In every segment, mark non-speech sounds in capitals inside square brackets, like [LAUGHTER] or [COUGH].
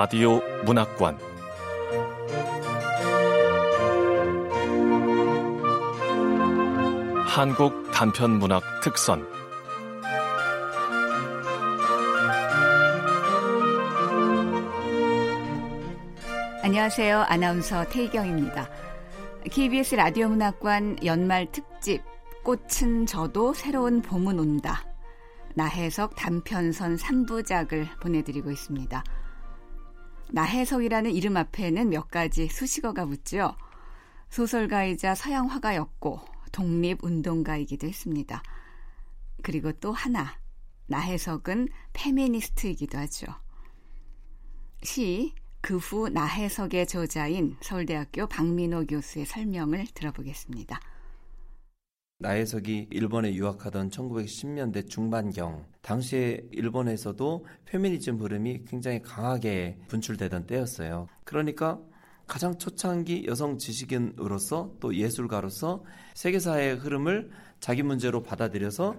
라디오 문학관 한국 단편 문학 특선 안녕하세요. 아나운서 태희경입니다. KBS 라디오 문학관 연말 특집 꽃은 저도 새로운 봄은 온다. 나혜석 단편선 3부작을 보내드리고 있습니다. 나혜석이라는 이름 앞에는 몇 가지 수식어가 붙죠. 소설가이자 서양 화가였고 독립운동가이기도 했습니다. 그리고 또 하나, 나혜석은 페미니스트이기도 하죠. 시, 그 후 나혜석의 저자인 서울대학교 박민호 교수의 설명을 들어보겠습니다. 나혜석이 일본에 유학하던 1910년대 중반경 당시에 일본에서도 페미니즘 흐름이 굉장히 강하게 분출되던 때였어요. 그러니까 가장 초창기 여성 지식인으로서 또 예술가로서 세계사의 흐름을 자기 문제로 받아들여서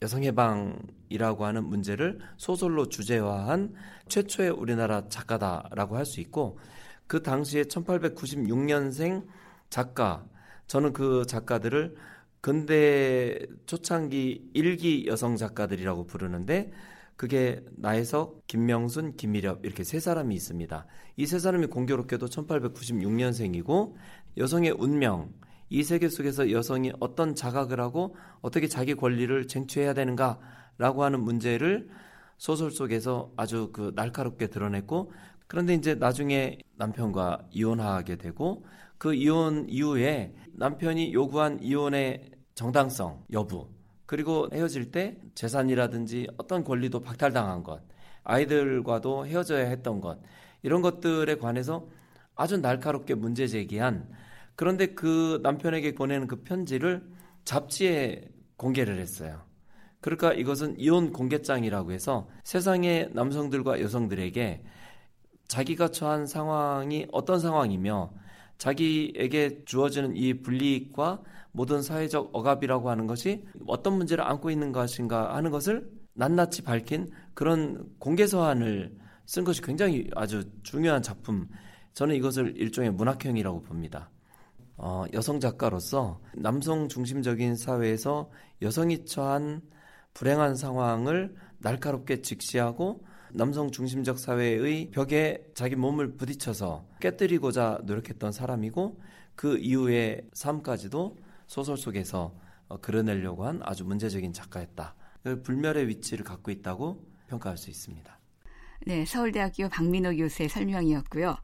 여성 해방이라고 하는 문제를 소설로 주제화한 최초의 우리나라 작가다라고 할 수 있고 그 당시에 1896년생 작가 저는 그 작가들을 근대 초창기 일기 여성 작가들이라고 부르는데 그게 나혜석, 김명순, 김미렵 이렇게 세 사람이 있습니다. 이 세 사람이 공교롭게도 1896년생이고 여성의 운명 이 세계 속에서 여성이 어떤 자각을 하고 어떻게 자기 권리를 쟁취해야 되는가라고 하는 문제를 소설 속에서 아주 그 날카롭게 드러냈고 그런데 이제 나중에 남편과 이혼하게 되고 그 이혼 이후에 남편이 요구한 이혼의 정당성 여부 그리고 헤어질 때 재산이라든지 어떤 권리도 박탈당한 것 아이들과도 헤어져야 했던 것 이런 것들에 관해서 아주 날카롭게 문제 제기한 그런데 그 남편에게 보내는 그 편지를 잡지에 공개를 했어요. 그러니까 이것은 이혼 공개장이라고 해서 세상의 남성들과 여성들에게 자기가 처한 상황이 어떤 상황이며 자기에게 주어지는 이 불이익과 모든 사회적 억압이라고 하는 것이 어떤 문제를 안고 있는 것인가 하는 것을 낱낱이 밝힌 그런 공개 서한을 쓴 것이 굉장히 아주 중요한 작품. 저는 이것을 일종의 문학형이라고 봅니다. 어, 여성 작가로서 남성 중심적인 사회에서 여성이 처한 불행한 상황을 날카롭게 직시하고 남성 중심적 사회의 벽에 자기 몸을 부딪혀서 깨뜨리고자 노력했던 사람이고 그 이후의 삶까지도 소설 속에서 어, 그려내려고 한 아주 문제적인 작가였다. 그 불멸의 위치를 갖고 있다고 평가할 수 있습니다. 네, 서울대학교 박민호 교수의 설명이었고요.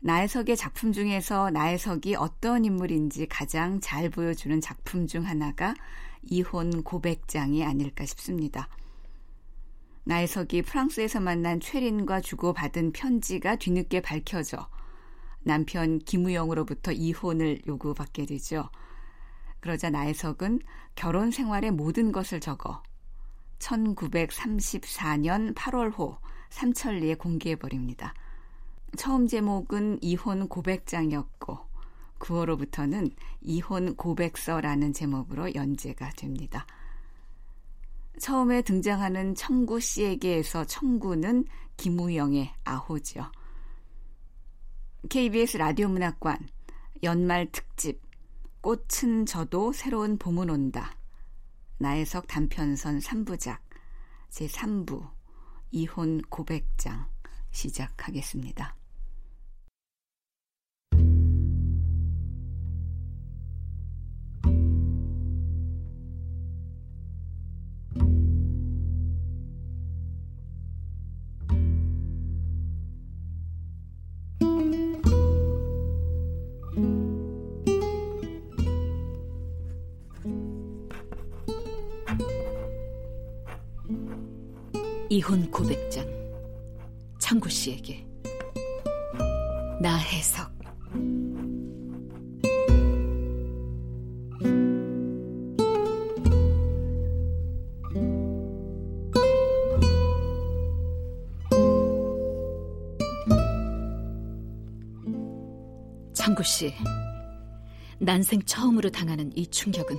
나혜석의 작품 중에서 나혜석이 어떤 인물인지 가장 잘 보여주는 작품 중 하나가 이혼 고백장이 아닐까 싶습니다. 나혜석이 프랑스에서 만난 최린과 주고받은 편지가 뒤늦게 밝혀져 남편 김우영으로부터 이혼을 요구받게 되죠. 그러자 나혜석은 결혼 생활의 모든 것을 적어 1934년 8월호 삼천리에 공개해버립니다. 처음 제목은 이혼 고백장이었고 9월로부터는 이혼 고백서라는 제목으로 연재가 됩니다. 처음에 등장하는 청구 씨에게에서 청구는 김우영의 아호죠. KBS 라디오 문학관 연말 특집 꽃은 저도 새로운 봄은 온다. 나혜석 단편선 3부작 제3부 이혼 고백장 시작하겠습니다. 이혼 고백장. 창구 씨에게. 나해석. 창구 씨, 난생 처음으로 당하는 이 충격은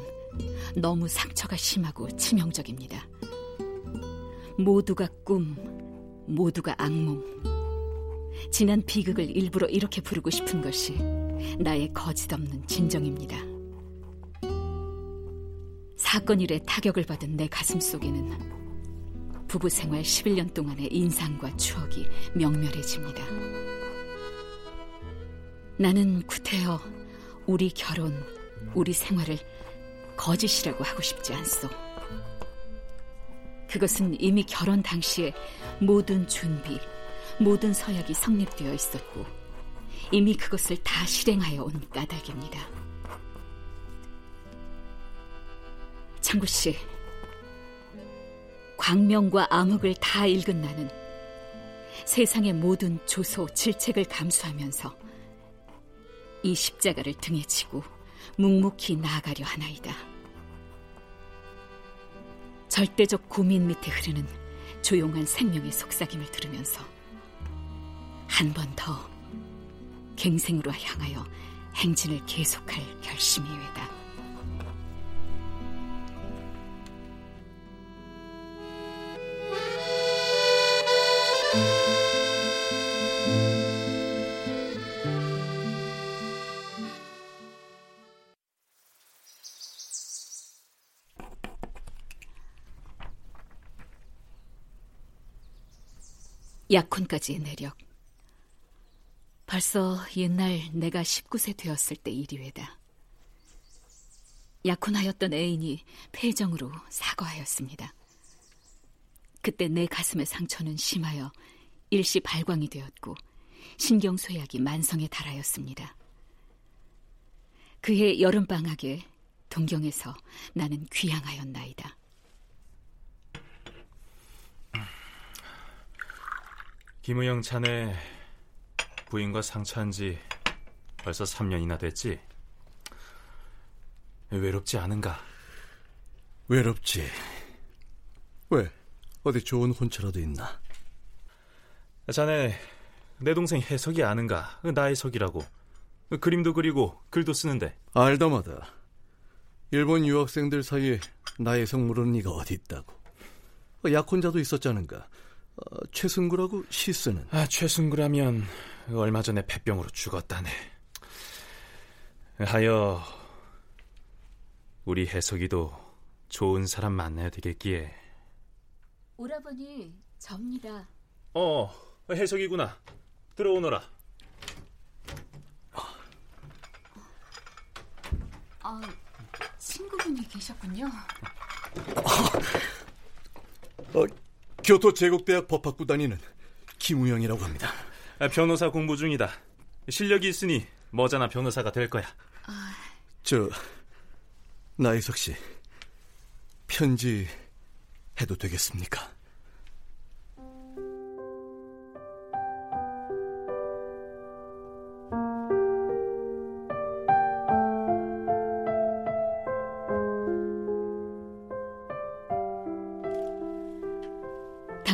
너무 상처가 심하고 치명적입니다. 모두가 꿈, 모두가 악몽. 지난 비극을 일부러 이렇게 부르고 싶은 것이 나의 거짓없는 진정입니다. 사건 일에 타격을 받은 내 가슴 속에는 부부 생활 11년 동안의 인상과 추억이 명멸해집니다. 나는 구태여 우리 결혼, 우리 생활을 거짓이라고 하고 싶지 않소. 그것은 이미 결혼 당시에 모든 준비, 모든 서약이 성립되어 있었고 이미 그것을 다 실행하여 온 까닭입니다. 창구 씨, 광명과 암흑을 다 읽은 나는 세상의 모든 조소, 질책을 감수하면서 이 십자가를 등에 지고 묵묵히 나아가려 하나이다. 절대적 고민 밑에 흐르는 조용한 생명의 속삭임을 들으면서 한 번 더 갱생으로 향하여 행진을 계속할 결심이 외다. 약혼까지의 내력. 벌써 옛날 내가 19세 되었을 때 일이외다. 약혼하였던 애인이 폐정으로 사과하였습니다. 그때 내 가슴의 상처는 심하여 일시 발광이 되었고 신경쇠약이 만성에 달하였습니다. 그해 여름방학에 동경에서 나는 귀향하였나이다. 김우영 자네 부인과 상처한 지 벌써 3년이나 됐지? 외롭지 않은가? 외롭지. 왜? 어디 좋은 혼처라도 있나? 자네 내 동생 해석이 아는가? 나의 석이라고. 그림도 그리고 글도 쓰는데. 알다마다. 일본 유학생들 사이에 나의 성 모르는 이가 어디 있다고. 약혼자도 있었자는가. 어, 최승구라고 시 쓰는. 아, 최승구라면 얼마 전에 폐병으로 죽었다네. 하여 우리 해석이도 좋은 사람 만나야 되겠기에. 오라버니, 접니다. 어, 해석이구나. 들어오너라. 아, 친구분이 계셨군요. 어, 교토 제국대학 법학부 다니는 김우영이라고 합니다. 아, 변호사 공부 중이다. 실력이 있으니 머자나 변호사가 될 거야. 아... 저 나이석 씨 편지 해도 되겠습니까?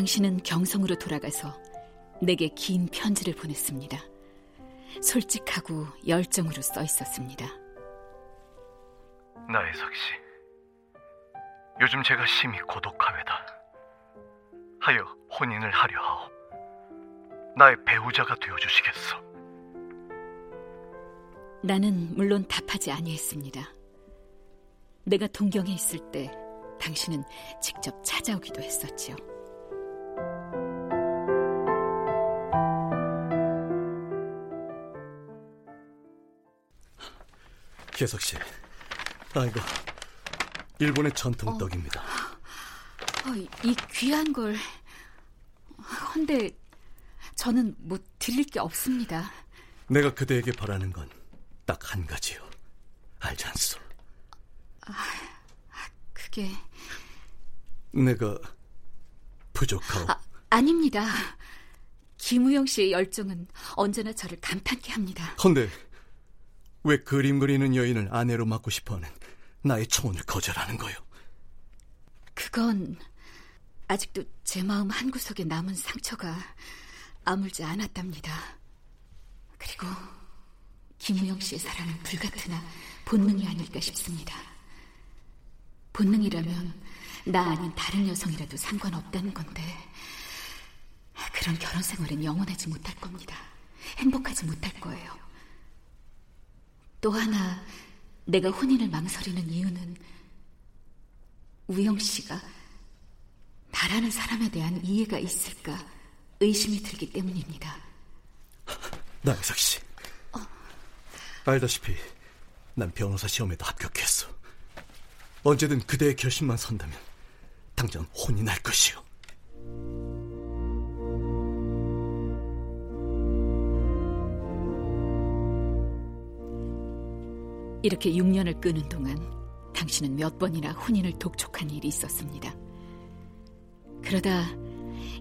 당신은 경성으로 돌아가서 내게 긴 편지를 보냈습니다. 솔직하고 열정으로 써 있었습니다. 나혜석 씨, 요즘 제가 심히 고독하외다. 하여 혼인을 하려 하오. 나의 배우자가 되어 주시겠소. 나는 물론 답하지 아니했습니다. 내가 동경에 있을 때 당신은 직접 찾아오기도 했었지요. 계석 씨. 아이고. 일본의 전통 어, 떡입니다. 어, 이 귀한 걸. 헌데 저는 뭐 드릴 게 없습니다. 내가 그대에게 바라는 건 딱 한 가지요. 알지 않소? 아, 그게 내가 부족하오. 아, 아닙니다. 김우영 씨의 열정은 언제나 저를 감탄케 합니다. 헌데 왜 그림 그리는 여인을 아내로 맡고 싶어하는 나의 청혼을 거절하는 거요? 그건 아직도 제 마음 한 구석에 남은 상처가 아물지 않았답니다. 그리고 김우영 씨의 사랑은 불같으나 본능이 아닐까 싶습니다. 본능이라면 나 아닌 다른 여성이라도 상관없다는 건데 그런 결혼 생활은 영원하지 못할 겁니다. 행복하지 못할 거예요. 또 하나 내가 혼인을 망설이는 이유는 우영 씨가 나라는 사람에 대한 이해가 있을까 의심이 들기 때문입니다. 나혜석 씨. 어. 알다시피 난 변호사 시험에도 합격했어. 언제든 그대의 결심만 선다면 당장 혼인할 것이오 이렇게 6년을 끄는 동안 당신은 몇 번이나 혼인을 독촉한 일이 있었습니다. 그러다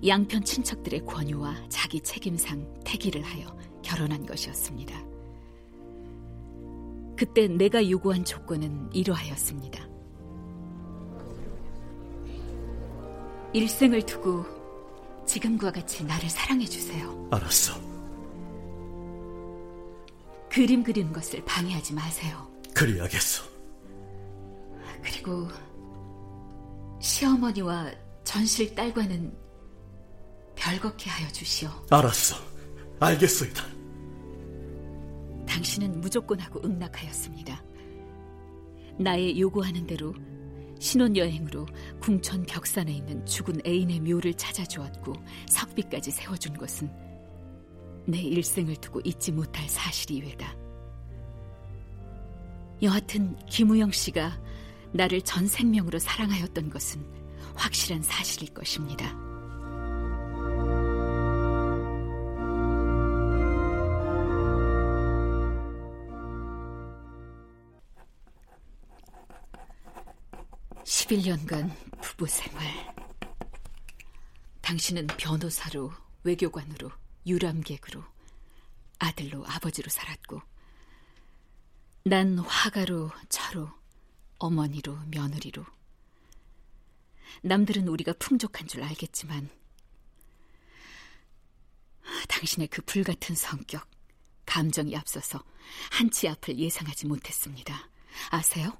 양편 친척들의 권유와 자기 책임상 태기를 하여 결혼한 것이었습니다. 그때 내가 요구한 조건은 이러하였습니다. 일생을 두고 지금과 같이 나를 사랑해 주세요. 알았어. 그림 그리는 것을 방해하지 마세요. 그리하겠어. 그리고 시어머니와 전실 딸과는 별겁게 하여 주시오. 알았어. 알겠소이다. 당신은 무조건 하고 응낙하였습니다. 나의 요구하는 대로 신혼여행으로 궁천 벽산에 있는 죽은 애인의 묘를 찾아주었고 석비까지 세워준 것은 내 일생을 두고 잊지 못할 사실이외다. 여하튼 김우영 씨가 나를 전 생명으로 사랑하였던 것은 확실한 사실일 것입니다. 11년간 부부 생활. 당신은 변호사로, 외교관으로, 유람객으로, 아들로, 아버지로 살았고, 난 화가로, 차로, 어머니로, 며느리로. 남들은 우리가 풍족한 줄 알겠지만, 당신의 그 불같은 성격, 감정이 앞서서 한치 앞을 예상하지 못했습니다. 아세요?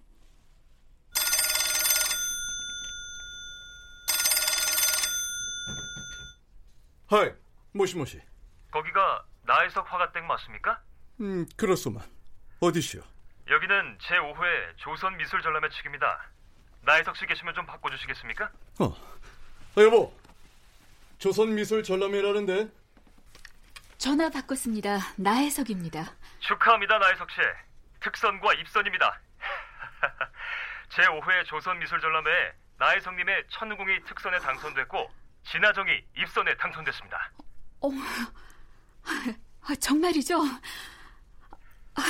하이, 모시모시. 거기가 나혜석 화가댁 맞습니까? 음, 그렇소만. 어디시오? 여기는 제5회 조선미술전람회 측입니다. 나혜석 씨 계시면 좀 바꿔주시겠습니까? 어. 아, 여보. 조선미술전람회라는데. 전화 바꿨습니다. 나혜석입니다. 축하합니다, 나혜석 씨. 특선과 입선입니다. [LAUGHS] 제5회 조선미술전람회에 나혜석님의 천우궁이 특선에 당선됐고 진아정이 입선에 당선됐습니다. 어, 아, 정말이죠? 아,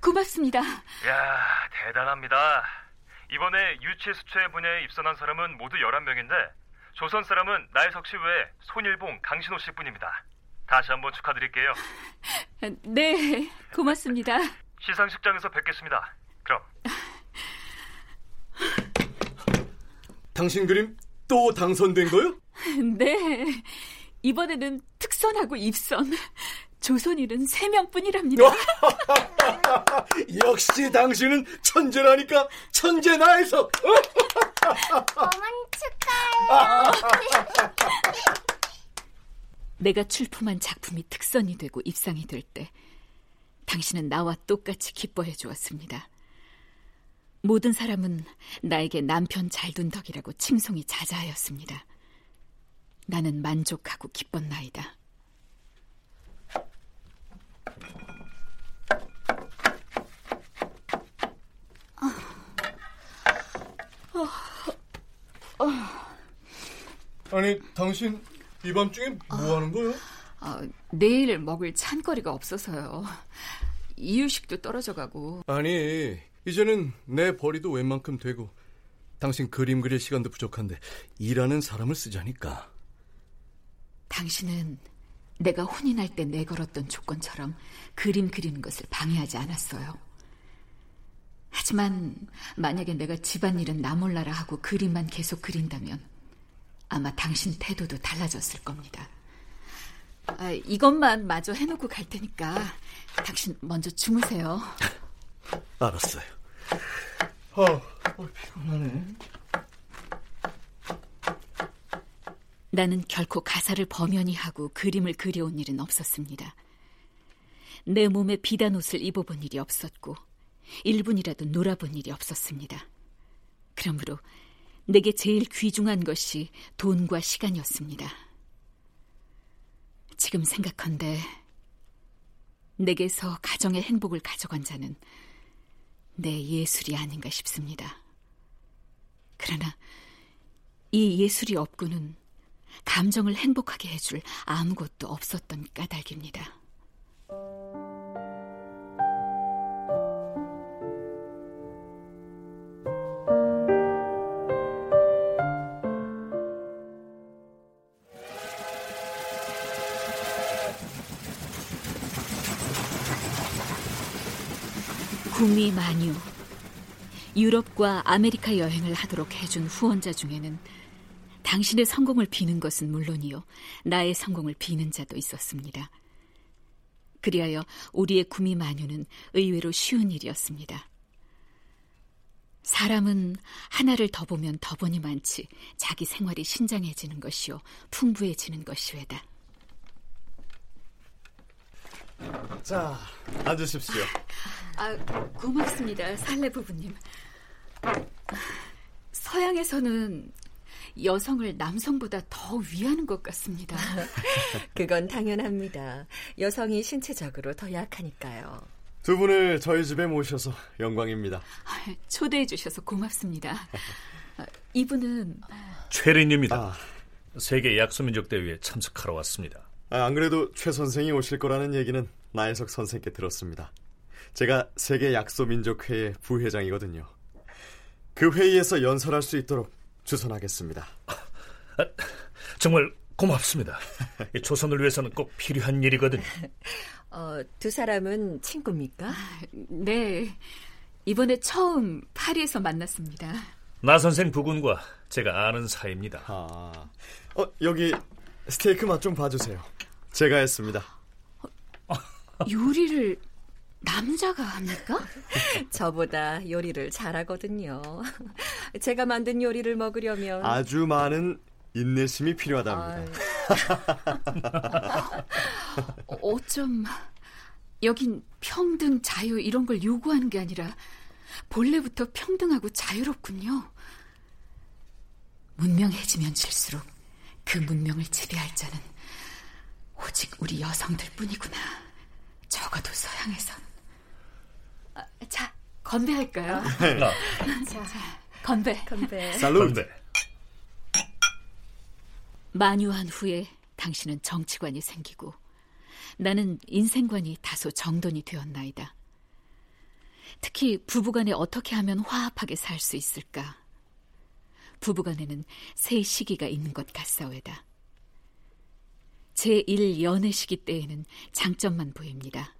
고맙습니다. 야 대단합니다. 이번에 유체 수체 분야에 입선한 사람은 모두 11명인데 조선 사람은 나혜석 씨 외에 손일봉, 강신호 씨뿐입니다. 다시 한번 축하드릴게요. [LAUGHS] 네, 고맙습니다. 시상식장에서 뵙겠습니다. 그럼. [LAUGHS] 당신 그림 또 당선된 거요? [LAUGHS] 네. 이번에는 특선하고 입선. 조선일은 세 명뿐이랍니다. [LAUGHS] 역시 당신은 천재라니까 천재 나에서. 어머니 축하해요. [LAUGHS] 내가 출품한 작품이 특선이 되고 입상이 될 때 당신은 나와 똑같이 기뻐해 주었습니다. 모든 사람은 나에게 남편 잘 둔 덕이라고 칭송이 자자하였습니다. 나는 만족하고 기뻤나이다. 아니, 당신 이 밤중에 뭐 하는 거요? 아, 내일 먹을 찬거리가 없어서요. 이유식도 떨어져 가고. 아니, 이제는 내 벌이도 웬만큼 되고 당신 그림 그릴 시간도 부족한데 일하는 사람을 쓰자니까. 당신은 내가 혼인할 때 내걸었던 조건처럼 그림 그리는 것을 방해하지 않았어요. 하지만 만약에 내가 집안일은 나 몰라라 하고 그림만 계속 그린다면 아마 당신 태도도 달라졌을 겁니다. 아, 이것만 마저 해놓고 갈 테니까 당신 먼저 주무세요. [LAUGHS] 알았어요. 아, 어, 피곤하네. 나는 결코 가사를 범연히 하고 그림을 그려온 일은 없었습니다. 내 몸에 비단 옷을 입어본 일이 없었고 1분이라도 놀아본 일이 없었습니다. 그러므로 내게 제일 귀중한 것이 돈과 시간이었습니다. 지금 생각한데 내게서 가정의 행복을 가져간 자는 내 예술이 아닌가 싶습니다. 그러나 이 예술이 없고는 감정을 행복하게 해줄 아무것도 없었던 까닭입니다. 만유 유럽과 아메리카 여행을 하도록 해준 후원자 중에는 당신의 성공을 비는 것은 물론이요 나의 성공을 비는 자도 있었습니다. 그리하여 우리의 구미 만유는 의외로 쉬운 일이었습니다. 사람은 하나를 더 보면 더 보니만치 자기 생활이 신장해지는 것이요 풍부해지는 것이외다. 자, 앉으십시오. 아, 고맙습니다, 살레 부부님. 서양에서는 여성을 남성보다 더 위하는 것 같습니다. [LAUGHS] 그건 당연합니다. 여성이 신체적으로 더 약하니까요. 두 분을 저희 집에 모셔서 영광입니다. 초대해 주셔서 고맙습니다. 이분은 최린입니다. 아. 세계 약소민족 대회에 참석하러 왔습니다. 아, 안 그래도 최 선생이 오실 거라는 얘기는 나혜석 선생께 들었습니다. 제가 세계 약소민족회의 부회장이거든요. 그 회의에서 연설할 수 있도록 주선하겠습니다. 아, 정말 고맙습니다. 조선을 위해서는 꼭 필요한 일이거든요. [LAUGHS] 어, 두 사람은 친구입니까? 네. 이번에 처음 파리에서 만났습니다. 나 선생 부군과 제가 아는 사이입니다. 아, 어, 여기 스테이크 맛 좀 봐주세요. 제가 했습니다. 요리를 남자가 합니까? [LAUGHS] 저보다 요리를 잘하거든요. 제가 만든 요리를 먹으려면 아주 많은 인내심이 필요하답니다. [LAUGHS] 어쩜 여긴 평등, 자유 이런 걸 요구하는 게 아니라 본래부터 평등하고 자유롭군요. 문명해지면 질수록 그 문명을 지배할 자는 오직 우리 여성들 뿐이구나. 적어도 서양에선. 아, 자, 건배할까요? [LAUGHS] 네. 자, 자, 건배. 건배. 살루트. 만유한 후에 당신은 정치관이 생기고 나는 인생관이 다소 정돈이 되었나이다. 특히 부부간에 어떻게 하면 화합하게 살 수 있을까? 부부간에는 세 시기가 있는 것 같사오다. 제1 연애 시기 때에는 장점만 보입니다.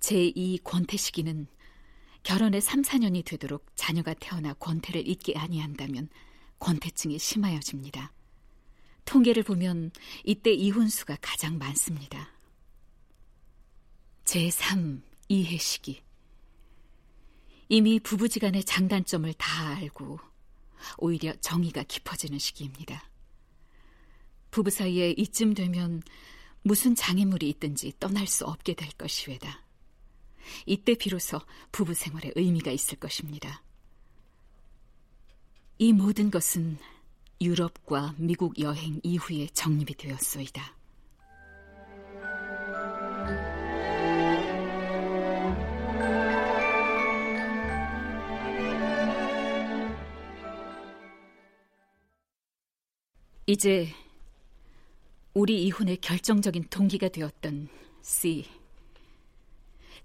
제2 권태 시기는 결혼에 3, 4년이 되도록 자녀가 태어나 권태를 잊게 아니한다면 권태증이 심하여집니다. 통계를 보면 이때 이혼수가 가장 많습니다. 제3 이해 시기. 이미 부부지간의 장단점을 다 알고 오히려 정의가 깊어지는 시기입니다. 부부 사이에 이쯤 되면 무슨 장애물이 있든지 떠날 수 없게 될 것이외다. 이때 비로소 부부 생활에 의미가 있을 것입니다. 이 모든 것은 유럽과 미국 여행 이후에 정립이 되었소이다. 이제 우리 이혼의 결정적인 동기가 되었던 C.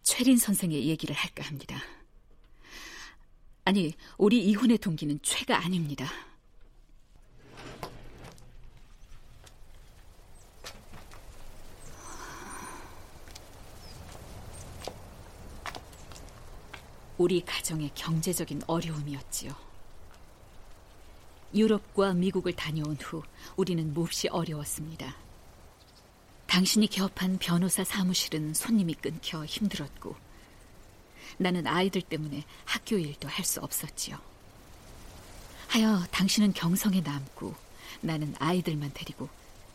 최린 선생의 얘기를 할까 합니다. 아니, 우리 이혼의 동기는 최가 아닙니다. 우리 가정의 경제적인 어려움이었지요. 유럽과 미국을 다녀온 후 우리는 몹시 어려웠습니다. 당신이 개업한 변호사 사무실은 손님이 끊겨 힘들었고 나는 아이들 때문에 학교 일도 할 수 없었지요. 하여 당신은 경성에 남고 나는 아이들만 데리고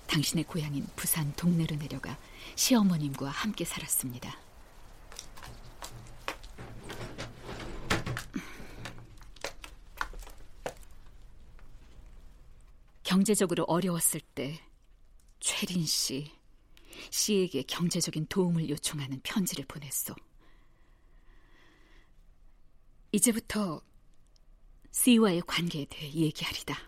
당신의 고향인 부산 동네로 내려가 시어머님과 함께 살았습니다. 경제적으로 어려웠을 때 최린 씨, 씨에게 경제적인 도움을 요청하는 편지를 보냈소. 이제부터 씨와의 관계에 대해 얘기하리다.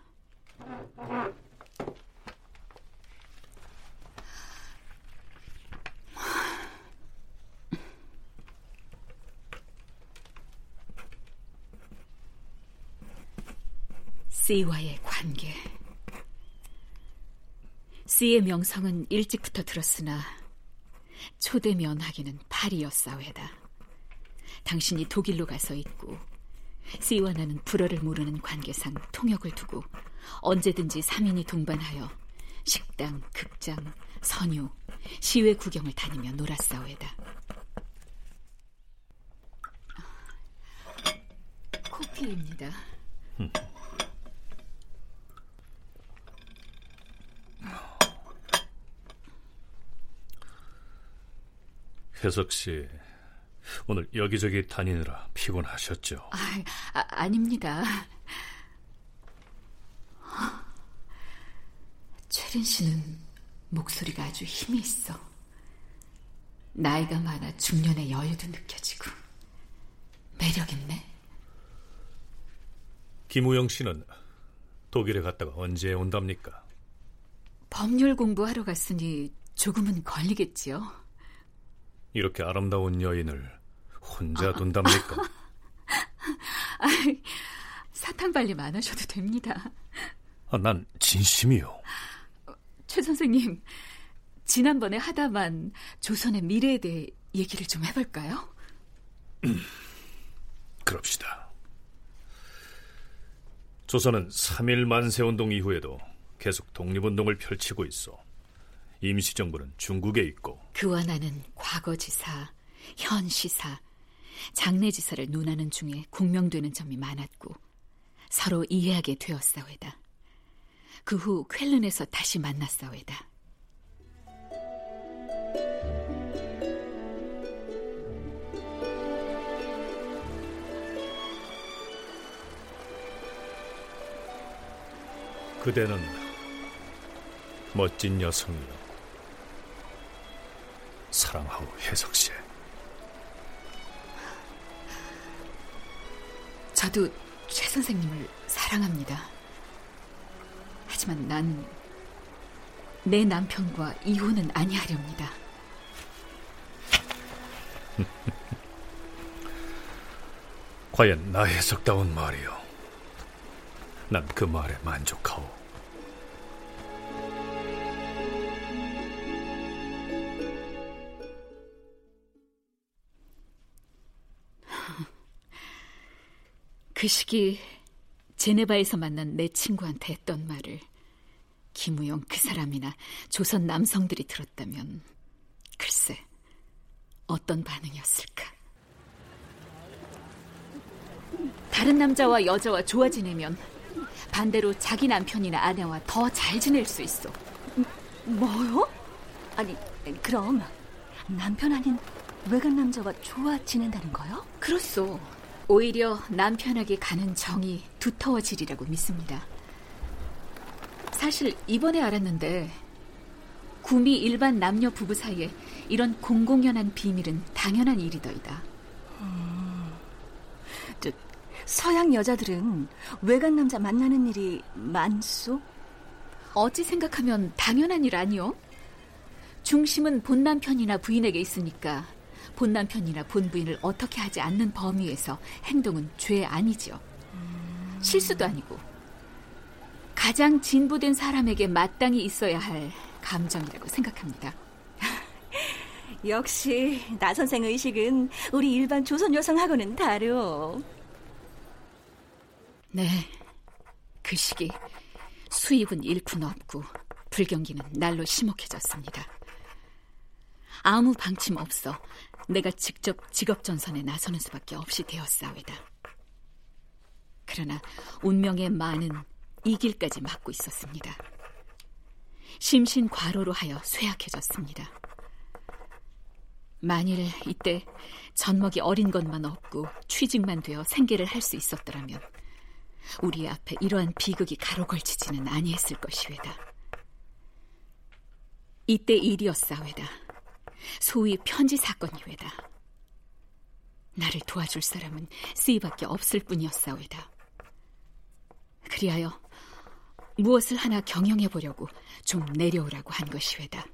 씨와의 관계. 씨의 명성은 일찍부터 들었으나 초대 면하기는 파리였사회다. 당신이 독일로 가서 있고 씨와 나는 불어를 모르는 관계상 통역을 두고 언제든지 3인이 동반하여 식당, 극장, 선유, 시외 구경을 다니며 놀았사오에다. 코피입니다. 혜석 씨, 오늘 여기저기 다니느라 피곤하셨죠? 아, 아 아닙니다. 최린 씨는 목소리가 아주 힘이 있어. 나이가 많아 중년의 여유도 느껴지고 매력 있네. 김우영 씨는 독일에 갔다가 언제 온답니까? 법률 공부하러 갔으니 조금은 걸리겠지요. 이렇게 아름다운 여인을 혼자 둔답니까? [LAUGHS] 아, 사탕 발림 안 하셔도 됩니다. 아, 난 진심이요. 최 선생님, 지난번에 하다만 조선의 미래에 대해 얘기를 좀 해볼까요? [CLEARS THROAT] 그럽시다. 조선은 3일 만세운동 이후에도 계속 독립운동을 펼치고 있어. 임시정부는 중국에 있고 그와 나는 과거지사, 현시사, 장례지사를 논하는 중에 공명되는 점이 많았고 서로 이해하게 되었사오이다. 그 후 쾰른에서 다시 만났사오이다. 그대는 멋진 여성이요. 사랑하오 혜석 씨. 저도 최 선생님을 사랑합니다. 하지만 난 내 남편과 이혼은 아니하렵니다. [LAUGHS] 과연 나 해석다운 말이요. 난 그 말에 만족하오. 그 시기 제네바에서 만난 내 친구한테 했던 말을 김우영 그 사람이나 조선 남성들이 들었다면 글쎄 어떤 반응이었을까? 다른 남자와 여자와 좋아 지내면 반대로 자기 남편이나 아내와 더 잘 지낼 수 있어. 뭐요? 아니 그럼 남편 아닌 외간 남자와 좋아 지낸다는 거요? 그렇소. 오히려 남편에게 가는 정이 두터워지리라고 믿습니다. 사실 이번에 알았는데 구미 일반 남녀 부부 사이에 이런 공공연한 비밀은 당연한 일이더이다. 음, 저, 서양 여자들은 외간 남자 만나는 일이 많소? 어찌 생각하면 당연한 일 아니요? 중심은 본 남편이나 부인에게 있으니까 본 남편이나 본 부인을 어떻게 하지 않는 범위에서 행동은 죄 아니지요. 실수도 아니고 가장 진보된 사람에게 마땅히 있어야 할 감정이라고 생각합니다. [LAUGHS] 역시 나 선생 의식은 우리 일반 조선 여성하고는 다르오. 네, 그 시기 수입은 잃고는 없고 불경기는 날로 심혹해졌습니다. 아무 방침 없어 내가 직접 직업 전선에 나서는 수밖에 없이 되었사오이다. 그러나 운명의 많은 이 길까지 막고 있었습니다. 심신 과로로 하여 쇠약해졌습니다. 만일 이때 젖먹이 어린 것만 없고 취직만 되어 생계를 할 수 있었더라면 우리 앞에 이러한 비극이 가로걸치지는 아니했을 것이외다. 이때 일이었사외다. 소위 편지 사건이외다. 나를 도와줄 사람은 쓰이밖에 없을 뿐이었사외다. 그리하여 무엇을 하나 경영해 보려고 좀 내려오라고 한 것이외다.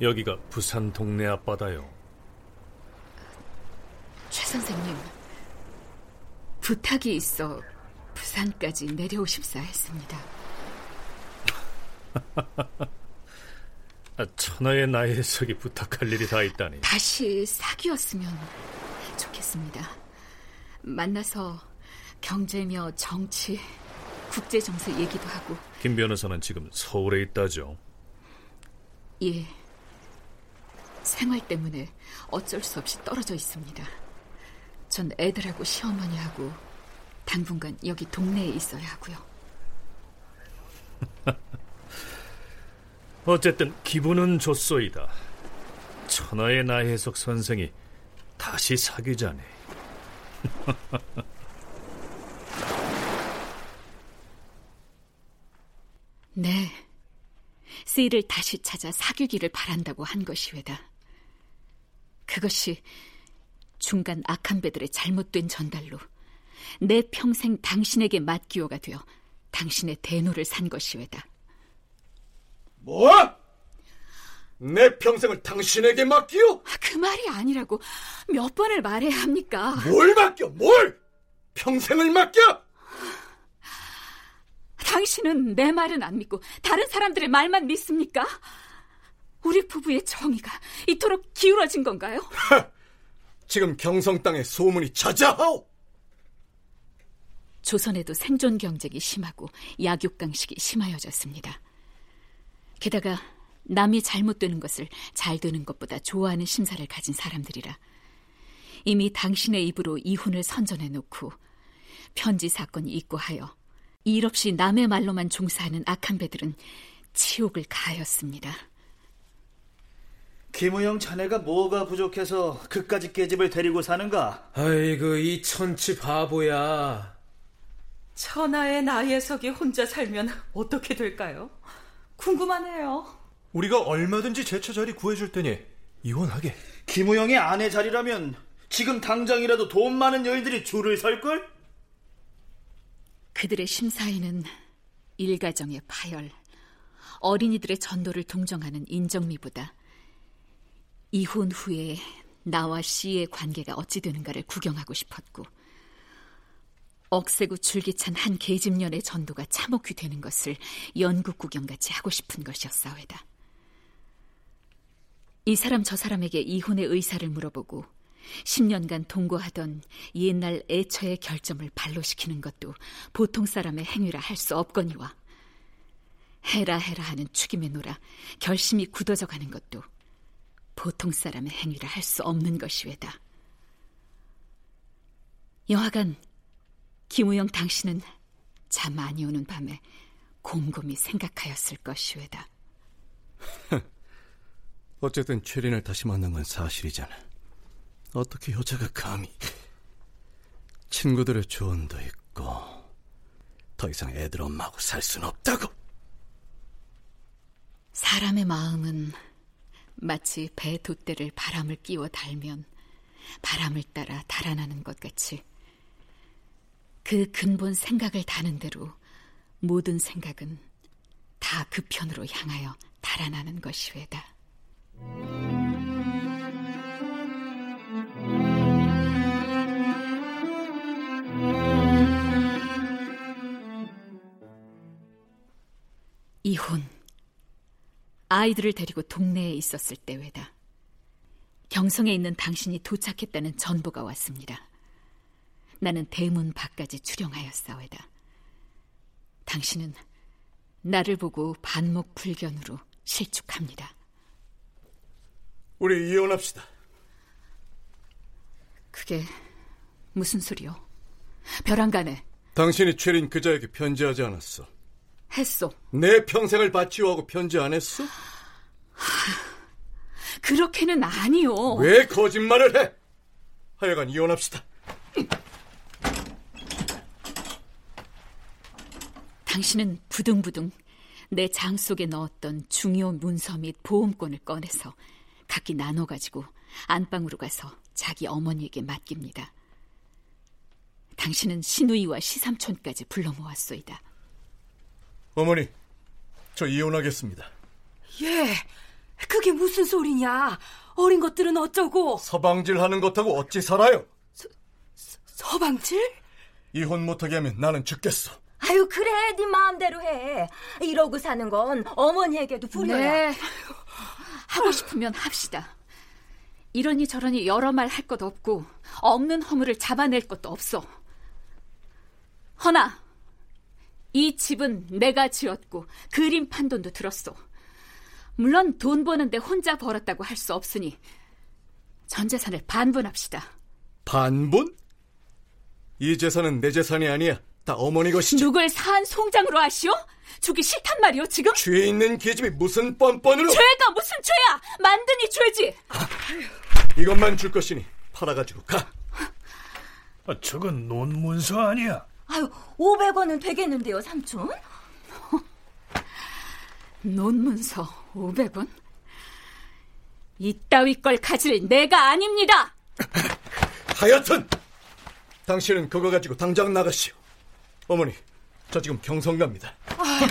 여기가 부산 동네 앞바다요. 최 선생님, 부탁이 있어 부산까지 내려오십사 했습니다. [LAUGHS] 아, 천하의 나의 석이 부탁할 일이 다 있다니. 다시 사귀었으면 좋겠습니다. 만나서 경제며 정치, 국제 정세 얘기도 하고. 김 변호사는 지금 서울에 있다죠. 예. 생활 때문에 어쩔 수 없이 떨어져 있습니다. 전 애들하고 시어머니하고 당분간 여기 동네에 있어야 하고요. [LAUGHS] 어쨌든 기분은 좋소이다. 천하의 나혜석 선생이 다시 사귀자네. [LAUGHS] 네. 세이를 다시 찾아 사귀기를 바란다고 한 것이외다. 그것이 중간 악한 배들의 잘못된 전달로 내 평생 당신에게 맞기호가 되어 당신의 대노를 산 것이외다. 뭐? 내 평생을 당신에게 맡기요? 아, 그 말이 아니라고 몇 번을 말해야 합니까? 뭘 맡겨? 뭘? 평생을 맡겨? 당신은 내 말은 안 믿고 다른 사람들의 말만 믿습니까? 우리 부부의 정의가 이토록 기울어진 건가요? 지금 경성 땅에 소문이 자자하오. 조선에도 생존 경쟁이 심하고 약육 강식이 심하여졌습니다. 게다가 남이 잘못되는 것을 잘 되는 것보다 좋아하는 심사를 가진 사람들이라 이미 당신의 입으로 이혼을 선전해 놓고 편지 사건이 있고 하여 일 없이 남의 말로만 종사하는 악한 배들은 치욕을 가하였습니다. 김우영 자네가 뭐가 부족해서 그까지 깨집을 데리고 사는가? 아이고 이 천치 바보야. 천하의 나예석이 혼자 살면 어떻게 될까요? 궁금하네요. 우리가 얼마든지 제처 자리 구해줄 테니 이혼하게. 김우영의 아내 자리라면 지금 당장이라도 돈 많은 여인들이 줄을 설걸? 그들의 심사에는 일가정의 파열, 어린이들의 전도를 동정하는 인정미보다 이혼 후에 나와 씨의 관계가 어찌 되는가를 구경하고 싶었고 억세고 줄기찬 한 계집년의 전도가 참혹히 되는 것을 연극 구경같이 하고 싶은 것이었사회다. 이 사람 저 사람에게 이혼의 의사를 물어보고 10년간 동거하던 옛날 애처의 결점을 발로시키는 것도 보통 사람의 행위라 할 수 없거니와 해라 해라 하는 축임에 놀아 결심이 굳어져 가는 것도 보통 사람의 행위라 할 수 없는 것이외다. 여하간 김우영 당신은 잠 많이 오는 밤에 곰곰이 생각하였을 것이외다. [LAUGHS] 어쨌든 최린을 다시 만난 건 사실이잖아. 어떻게 여자가 감히 친구들의 조언도 있고 더 이상 애들 엄마하고 살 순 없다고. 사람의 마음은 마치 배 돛대를 바람을 끼워 달면 바람을 따라 달아나는 것 같이 그 근본 생각을 다는 대로 모든 생각은 다 그 편으로 향하여 달아나는 것이외다. 이혼. 아이들을 데리고 동네에 있었을 때외다. 경성에 있는 당신이 도착했다는 전보가 왔습니다. 나는 대문 밖까지 출영하였사오다. 당신은 나를 보고 반목 불견으로 실축합니다. 우리 이혼합시다. 그게 무슨 소리요? 벼랑간에 당신이 최린 그자에게 편지하지 않았어. 했소. 내 평생을 바치오하고 편지 안 했어? 그렇게는 아니요. 왜 거짓말을 해? 하여간 이혼합시다. 당신은 부둥부둥 내장 속에 넣었던 중요 문서 및 보험권을 꺼내서 각기 나눠 가지고 안방으로 가서 자기 어머니에게 맡깁니다. 당신은 시누이와 시삼촌까지 불러 모았소이다. 어머니, 저 이혼하겠습니다. 예, 그게 무슨 소리냐? 어린 것들은 어쩌고? 서방질 하는 것하고 어찌 살아요? 서, 서 방질 이혼 못하게 하면 나는 죽겠어. 아유 그래 네 마음대로 해. 이러고 사는 건 어머니에게도 불효야. 네. 하고 싶으면 합시다. 이러니 저러니 여러 말 할 것 없고 없는 허물을 잡아낼 것도 없어. 허나 이 집은 내가 지었고 그림 판돈도 들었어. 물론 돈 버는데 혼자 벌었다고 할 수 없으니 전 재산을 반분합시다. 반분? 이 재산은 내 재산이 아니야. 다 어머니 것이지. 누굴 사한 송장으로 하시오? 주기 싫단 말이오 지금? 죄 있는 계집이 무슨 뻔뻔으로? 죄가 무슨 죄야? 만드니 죄지. 이것만 줄 것이니 팔아가지고 가. 아, 저건 논문서 아니야? 아유 500원은 되겠는데요 삼촌? [LAUGHS] 논문서 500원? 이따위 걸 가질 내가 아닙니다. [LAUGHS] 하여튼 당신은 그거 가지고 당장 나가시오. 어머니, 저 지금 경성 갑니다. 아유.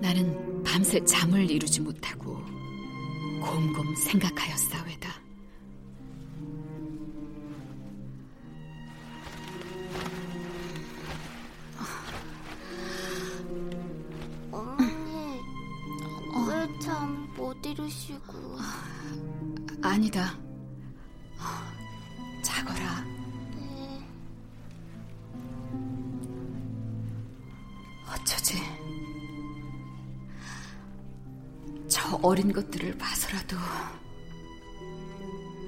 나는 밤새 잠을 이루지 못하고 곰곰 생각하였사외다. 자거라. 네. 어쩌지? 저 어린 것들을 봐서라도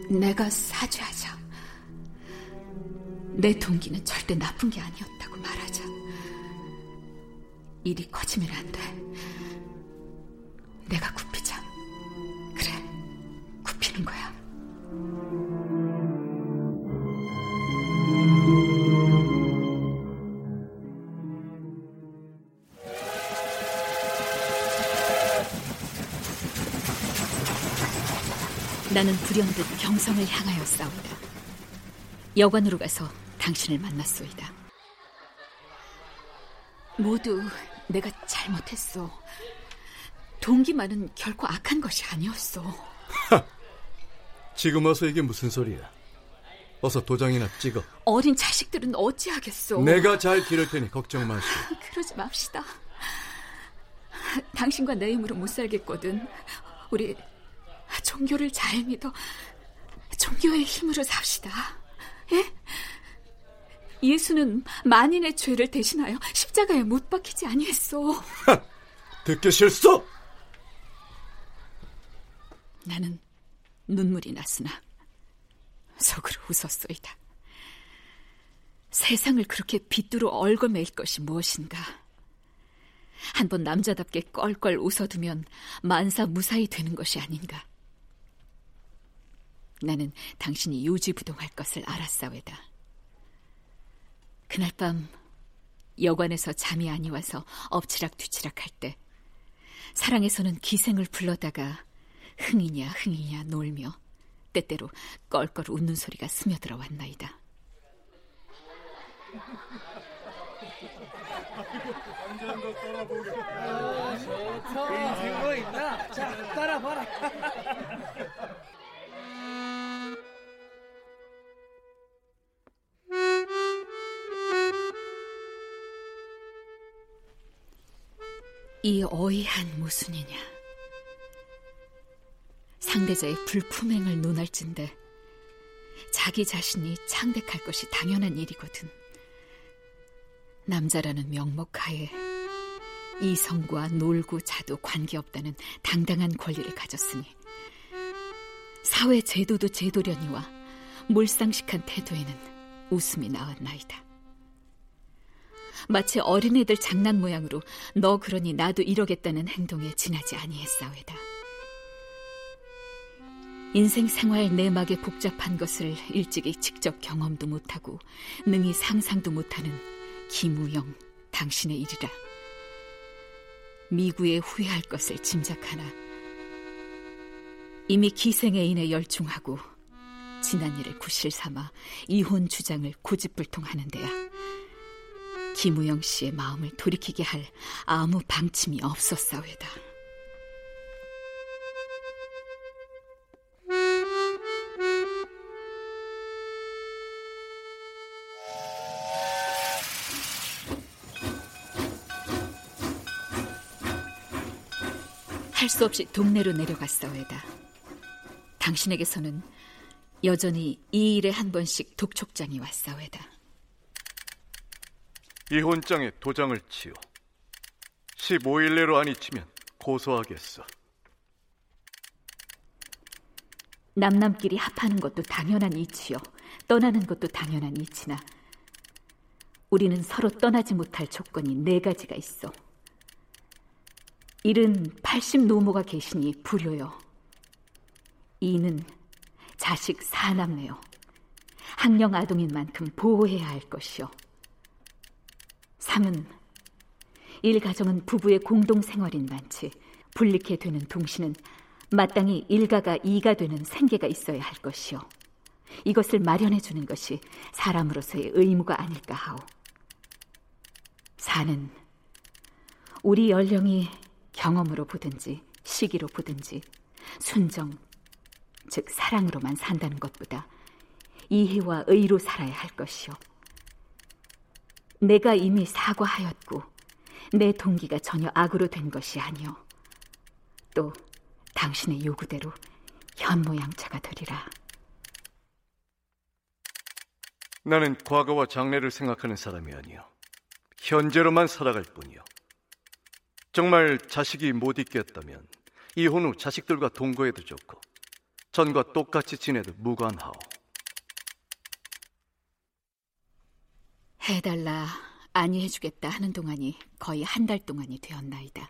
내가 사죄하자. 내 동기는 절대 나쁜 게 아니었다고 말하자. 일이 커지면 안 돼. 내가 굽 나는 불현듯 경성을 향하여 싸우다. 여관으로 가서 당신을 만났소이다. 모두 내가 잘못했어. 동기만은 결코 악한 것이 아니었어. 지금 와서 이게 무슨 소리야? 어서 도장이나 찍어. 어린 자식들은 어찌하겠소. 내가 잘 기를 테니 걱정 마시오. [LAUGHS] 그러지 맙시다. 당신과 내 힘으로 못 살겠거든. 우리 종교를 잘 믿어 종교의 힘으로 삽시다. 예? 예수는 만인의 죄를 대신하여 십자가에 못 박히지 아니했소. [LAUGHS] 듣기 싫소. 나는 눈물이 났으나 속으로 웃었소이다. 세상을 그렇게 빗두루 얽어매일 것이 무엇인가? 한 번 남자답게 껄껄 웃어두면 만사 무사히 되는 것이 아닌가? 나는 당신이 요지부동할 것을 알았사외다. 그날 밤 여관에서 잠이 아니 와서 엎치락 뒤치락 할 때 사랑에서는 기생을 불러다가 흥이냐 흥이냐 놀며 때때로 껄껄 웃는 소리가 스며들어 왔나이다. 이 어이한 무순이냐. 상대자의 불품행을 논할진데 자기 자신이 창백할 것이 당연한 일이거든. 남자라는 명목하에 이성과 놀고 자도 관계없다는 당당한 권리를 가졌으니 사회 제도도 제도려니와 몰상식한 태도에는 웃음이 나왔나이다. 마치 어린애들 장난 모양으로 너 그러니 나도 이러겠다는 행동에 지나지 아니했사회다. 인생 생활 내막에 복잡한 것을 일찍이 직접 경험도 못하고 능히 상상도 못하는 김우영 당신의 일이라. 미구에 후회할 것을 짐작하나 이미 기생에 인해 열중하고 지난 일을 구실 삼아 이혼 주장을 고집불통하는 데야 김우영 씨의 마음을 돌이키게 할 아무 방침이 없었사회다. 할수 없이 동네로 내려갔사회다. 당신에게서는 여전히 이 일에 한 번씩 독촉장이 왔사회다. 이혼장에 도장을 치워 15일 내로 안 잊히면 고소하겠어. 남남끼리 합하는 것도 당연한 이치요. 떠나는 것도 당연한 이치나 우리는 서로 떠나지 못할 조건이 네 가지가 있어. 일은 80 노모가 계시니 불효요. 이는 자식 사남매요. 학령 아동인 만큼 보호해야 할 것이요. 3은 일가정은 부부의 공동 생활인 만치 불리게 되는 동시는 마땅히 일가가 이가 되는 생계가 있어야 할 것이요. 이것을 마련해 주는 것이 사람으로서의 의무가 아닐까 하오. 4는 우리 연령이 경험으로 보든지 시기로 보든지 순정, 즉 사랑으로만 산다는 것보다 이해와 의로 살아야 할 것이요. 내가 이미 사과하였고 내 동기가 전혀 악으로 된 것이 아니요. 또 당신의 요구대로 현모양처가 되리라. 나는 과거와 장래를 생각하는 사람이 아니요. 현재로만 살아갈 뿐이요. 정말 자식이 못 있겠다면 이혼 후 자식들과 동거해도 좋고 전과 똑같이 지내도 무관하오. 해달라 아니 해주겠다 하는 동안이 거의 한 달 동안이 되었나이다.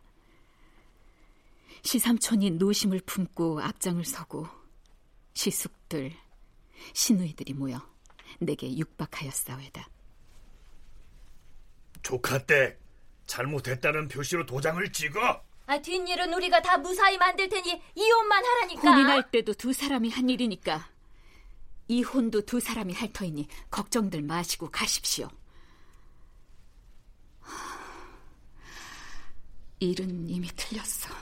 시삼촌이 노심을 품고 앞장을 서고 시숙들, 시누이들이 모여 내게 육박하였사외다. 조카 때 잘못했다는 표시로 도장을 찍어. 아, 뒷일은 우리가 다 무사히 만들 테니 이혼만 하라니까. 혼인할 때도 두 사람이 한 일이니까 이혼도 두 사람이 할 터이니 걱정들 마시고 가십시오. 일은 이미 틀렸어.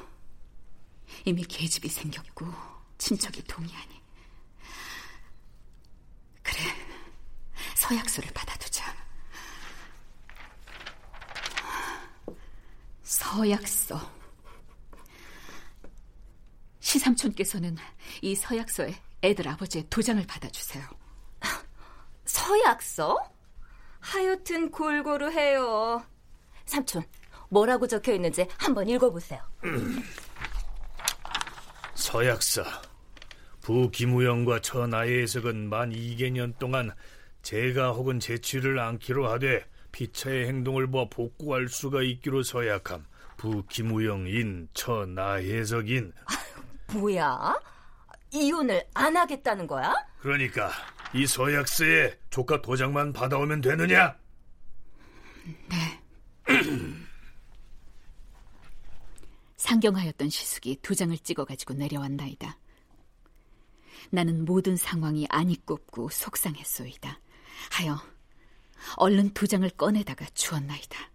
이미 계집이 생겼고 친척이 동의하니. 그래, 서약서를 받아두자. 서약서. 시삼촌께서는 이 서약서에 애들 아버지의 도장을 받아주세요. 서약서? 하여튼 골고루 해요. 삼촌, 뭐라고 적혀 있는지 한번 읽어보세요. [CLEARS THROAT] 서약서. 부 김우영과 처 나의 해석은 만 2개년 동안 제가 혹은 제취를 않기로 하되 피차의 행동을 보아 복구할 수가 있기로 서약함. 부 김우영인 처 나 해석인. 뭐야? 이혼을 안 하겠다는 거야? 그러니까 이 서약서에 조카 도장만 받아오면 되느냐? 네. [CLEARS THROAT] 상경하였던 시숙이 두 장을 찍어가지고 내려왔나이다. 나는 모든 상황이 안이 꼽고 속상했소이다. 하여 얼른 두 장을 꺼내다가 주었나이다.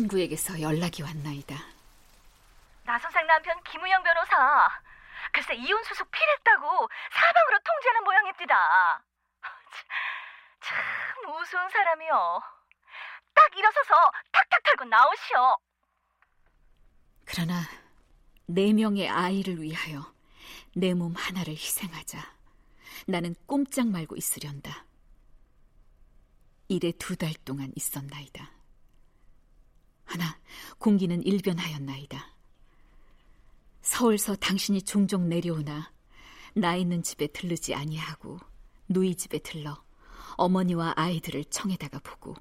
친구에게서 연락이 왔나이다. 나 선생 남편 김우영 변호사. 글쎄 이혼 수속 필했다고 사방으로 통지하는 모양입니다. [LAUGHS] 참 우스운 사람이요. 딱 일어서서 탁탁 털고 나오시오. 그러나 네 명의 아이를 위하여 내 몸 하나를 희생하자. 나는 꼼짝 말고 있으련다. 이래 두 달 동안 있었나이다. 하나 공기는 일변하였나이다. 서울서 당신이 종종 내려오나 나 있는 집에 들르지 아니하고 누이 집에 들러 어머니와 아이들을 청에다가 보고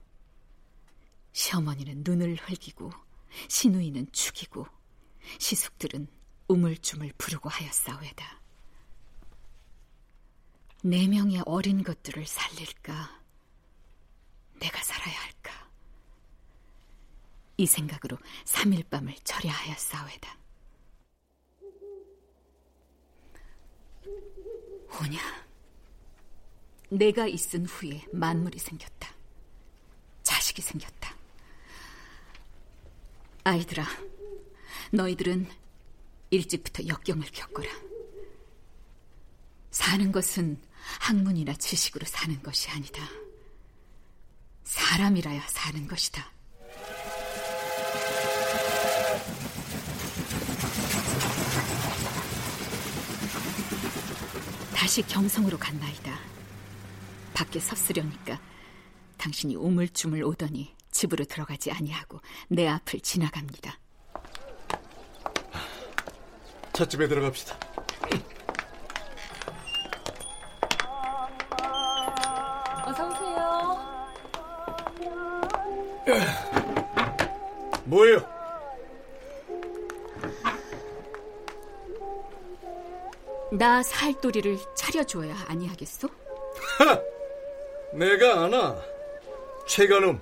시어머니는 눈을 흘기고 시누이는 죽이고 시숙들은 우물쭈물 부르고 하였사오에다. 네 명의 어린 것들을 살릴까? 내가 살아야 할까? 이 생각으로 3일 밤을 철야하였사오에다. 오냐? 내가 있은 후에 만물이 생겼다. 자식이 생겼다. 아이들아, 너희들은 일찍부터 역경을 겪거라. 사는 것은 학문이나 지식으로 사는 것이 아니다. 사람이라야 사는 것이다. 다시 경성으로 갔나이다. 밖에 섰으려니까 당신이 우물쭈물 오더니 집으로 들어가지 아니하고 내 앞을 지나갑니다. 찻집에 들어갑시다. 어서 오세요. 뭐예요? 나 살도리를 차려줘야 아니하겠소? 하! [LAUGHS] 내가 아나. 최가놈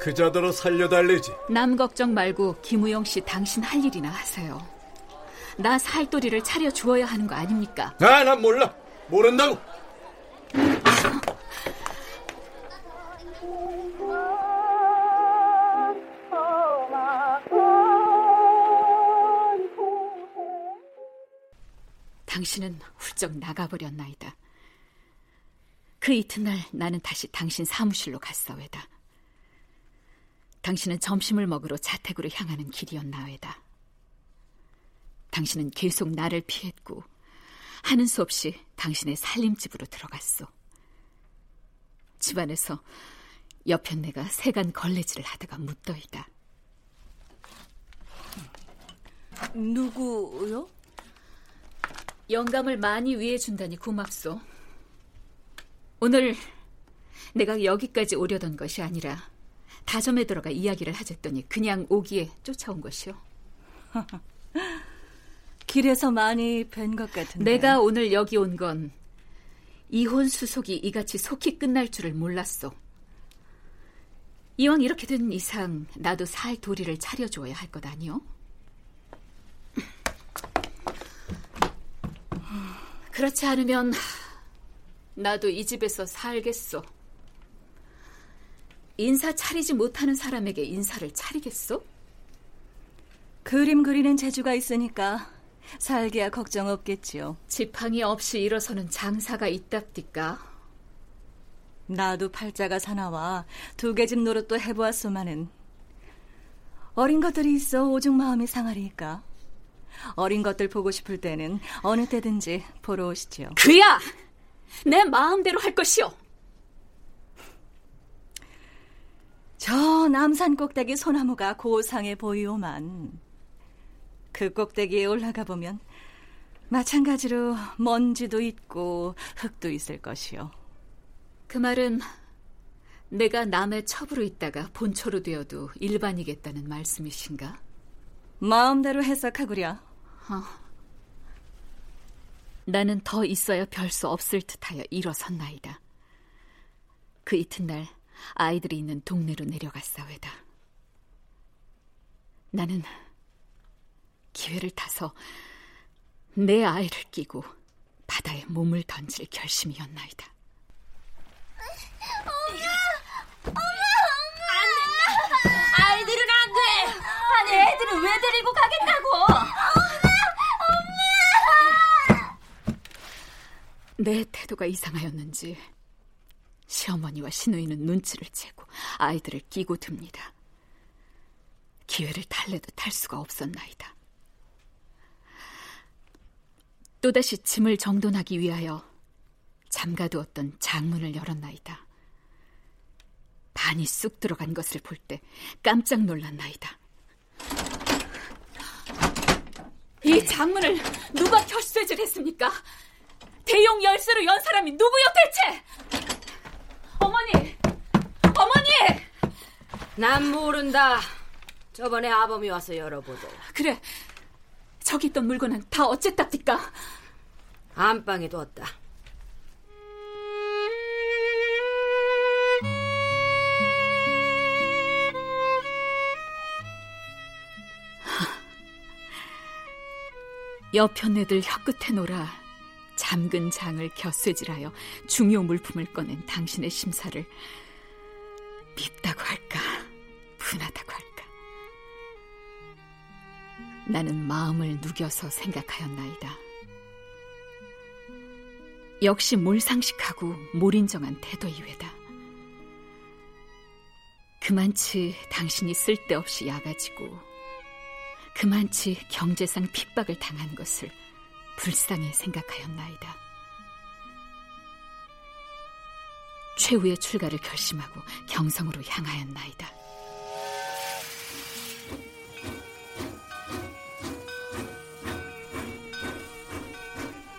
그자더러 살려달래지. 남 걱정 말고 김우영 씨 당신 할 일이나 하세요. 나 살도리를 차려주어야 하는 거 아닙니까? 아, 난 몰라. 모른다고. 당신은 훌쩍 나가버렸나이다. 그 이튿날 나는 다시 당신 사무실로 갔사외다. 당신은 점심을 먹으러 자택으로 향하는 길이었나외다. 당신은 계속 나를 피했고 하는 수 없이 당신의 살림집으로 들어갔소. 집안에서 여편네가 세간 걸레질을 하다가 묻더이다. 누구요? 영감을 많이 위해 준다니 고맙소. 오늘 내가 여기까지 오려던 것이 아니라 다점에 들어가 이야기를 하셨더니 그냥 오기에 쫓아온 것이요. [LAUGHS] 길에서 많이 뵌 것 같은데. 내가 오늘 여기 온 건 이혼 수속이 이같이 속히 끝날 줄을 몰랐소. 이왕 이렇게 된 이상 나도 살 도리를 차려주어야 할 것 아니오? 그렇지 않으면 나도 이 집에서 살겠소. 인사 차리지 못하는 사람에게 인사를 차리겠소? 그림 그리는 재주가 있으니까 살기야 걱정 없겠지요. 지팡이 없이 일어서는 장사가 있답디까? 나도 팔자가 사나와 두개집 노릇도 해보았소만은 어린 것들이 있어 오죽 마음이 상하리까. 어린 것들 보고 싶을 때는 어느 때든지 보러 오시지요. 그야! 내 마음대로 할 것이오. 저 남산 꼭대기 소나무가 고상해 보이오만 그 꼭대기에 올라가 보면 마찬가지로 먼지도 있고 흙도 있을 것이요. 그 말은 내가 남의 첩으로 있다가 본초로 되어도 일반이겠다는 말씀이신가? 마음대로 해석하구려. 어. 나는 더 있어야 별 수 없을 듯하여 일어섰나이다. 그 이튿날 아이들이 있는 동네로 내려갔사외다. 나는 기회를 타서 내 아이를 끼고 바다에 몸을 던질 결심이었나이다. 엄마! 엄마! 엄마! 안 된다! 아이들은 안 돼! 아니, 애들은 왜 데리고 가겠다고! 내 태도가 이상하였는지 시어머니와 시누이는 눈치를 채고 아이들을 끼고 듭니다. 기회를 달래도 탈 수가 없었나이다. 또다시 짐을 정돈하기 위하여 잠가두었던 장문을 열었나이다. 반이 쑥 들어간 것을 볼 때 깜짝 놀랐나이다. 이 장문을 누가 결쇠질 했습니까? 대용 열쇠로 연 사람이 누구요 대체? 어머니! 어머니! 난 모른다. 저번에 아범이 와서 열어보더라. 그래. 저기 있던 물건은 다 어쨌답니까? 안방에 뒀다. 여편네들 혀끝에 놀아 잠근 장을 곁쇠질하여 중요 물품을 꺼낸 당신의 심사를 밉다고 할까 분하다고 할까 나는 마음을 누겨서 생각하였나이다. 역시 몰상식하고 몰인정한 태도이외다. 그만치 당신이 쓸데없이 야가지고 그만치 경제상 핍박을 당한 것을 불쌍히 생각하였나이다. 최후의 출가를 결심하고 경성으로 향하였나이다.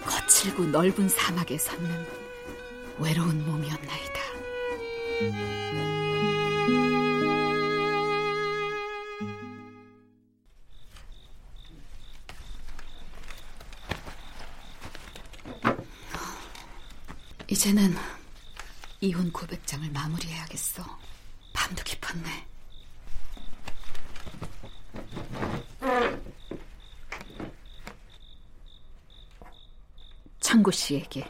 거칠고 넓은 사막에 섰는 외로운 몸이었나이다. 이혼 고백장을 마무리해야겠어. 밤도 깊었네. 창고 씨에게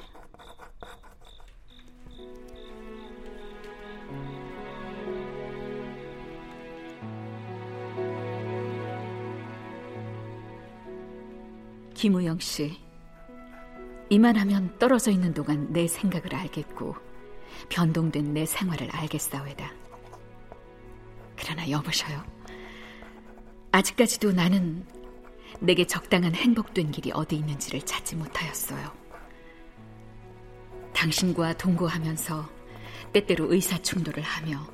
김우영 씨, 이만하면 떨어져 있는 동안 내 생각을 알겠고 변동된 내 생활을 알겠사오다. 그러나 여보셔요. 아직까지도 나는 내게 적당한 행복된 길이 어디 있는지를 찾지 못하였어요. 당신과 동거하면서 때때로 의사 충돌을 하며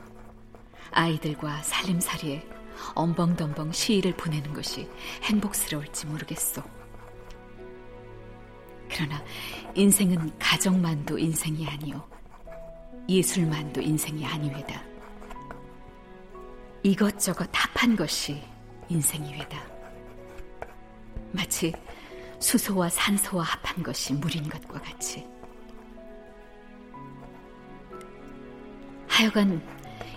아이들과 살림살이에 엄벙덤벙 시일을 보내는 것이 행복스러울지 모르겠소. 그러나 인생은 가정만도 인생이 아니오. 예술만도 인생이 아니외다. 이것저것 합한 것이 인생이외다. 마치 수소와 산소와 합한 것이 물인 것과 같이. 하여간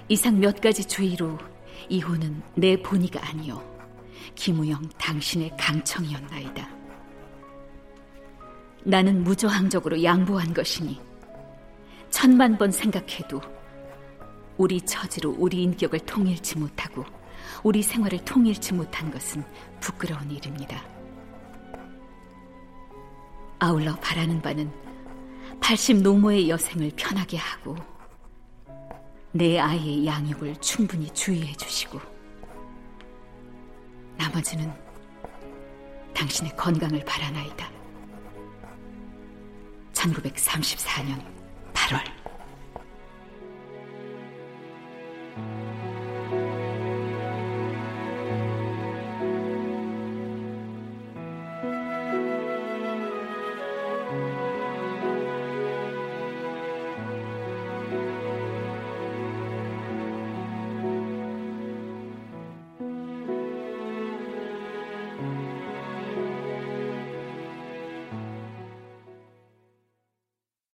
이상 몇 가지 주의로 이혼은 내 본의가 아니오. 김우영 당신의 강청이었나이다. 나는 무저항적으로 양보한 것이니 천만 번 생각해도 우리 처지로 우리 인격을 통일치 못하고 우리 생활을 통일치 못한 것은 부끄러운 일입니다. 아울러 바라는 바는 80 노모의 여생을 편하게 하고 내 아이의 양육을 충분히 주의해 주시고 나머지는 당신의 건강을 바라나이다. 1934년 8월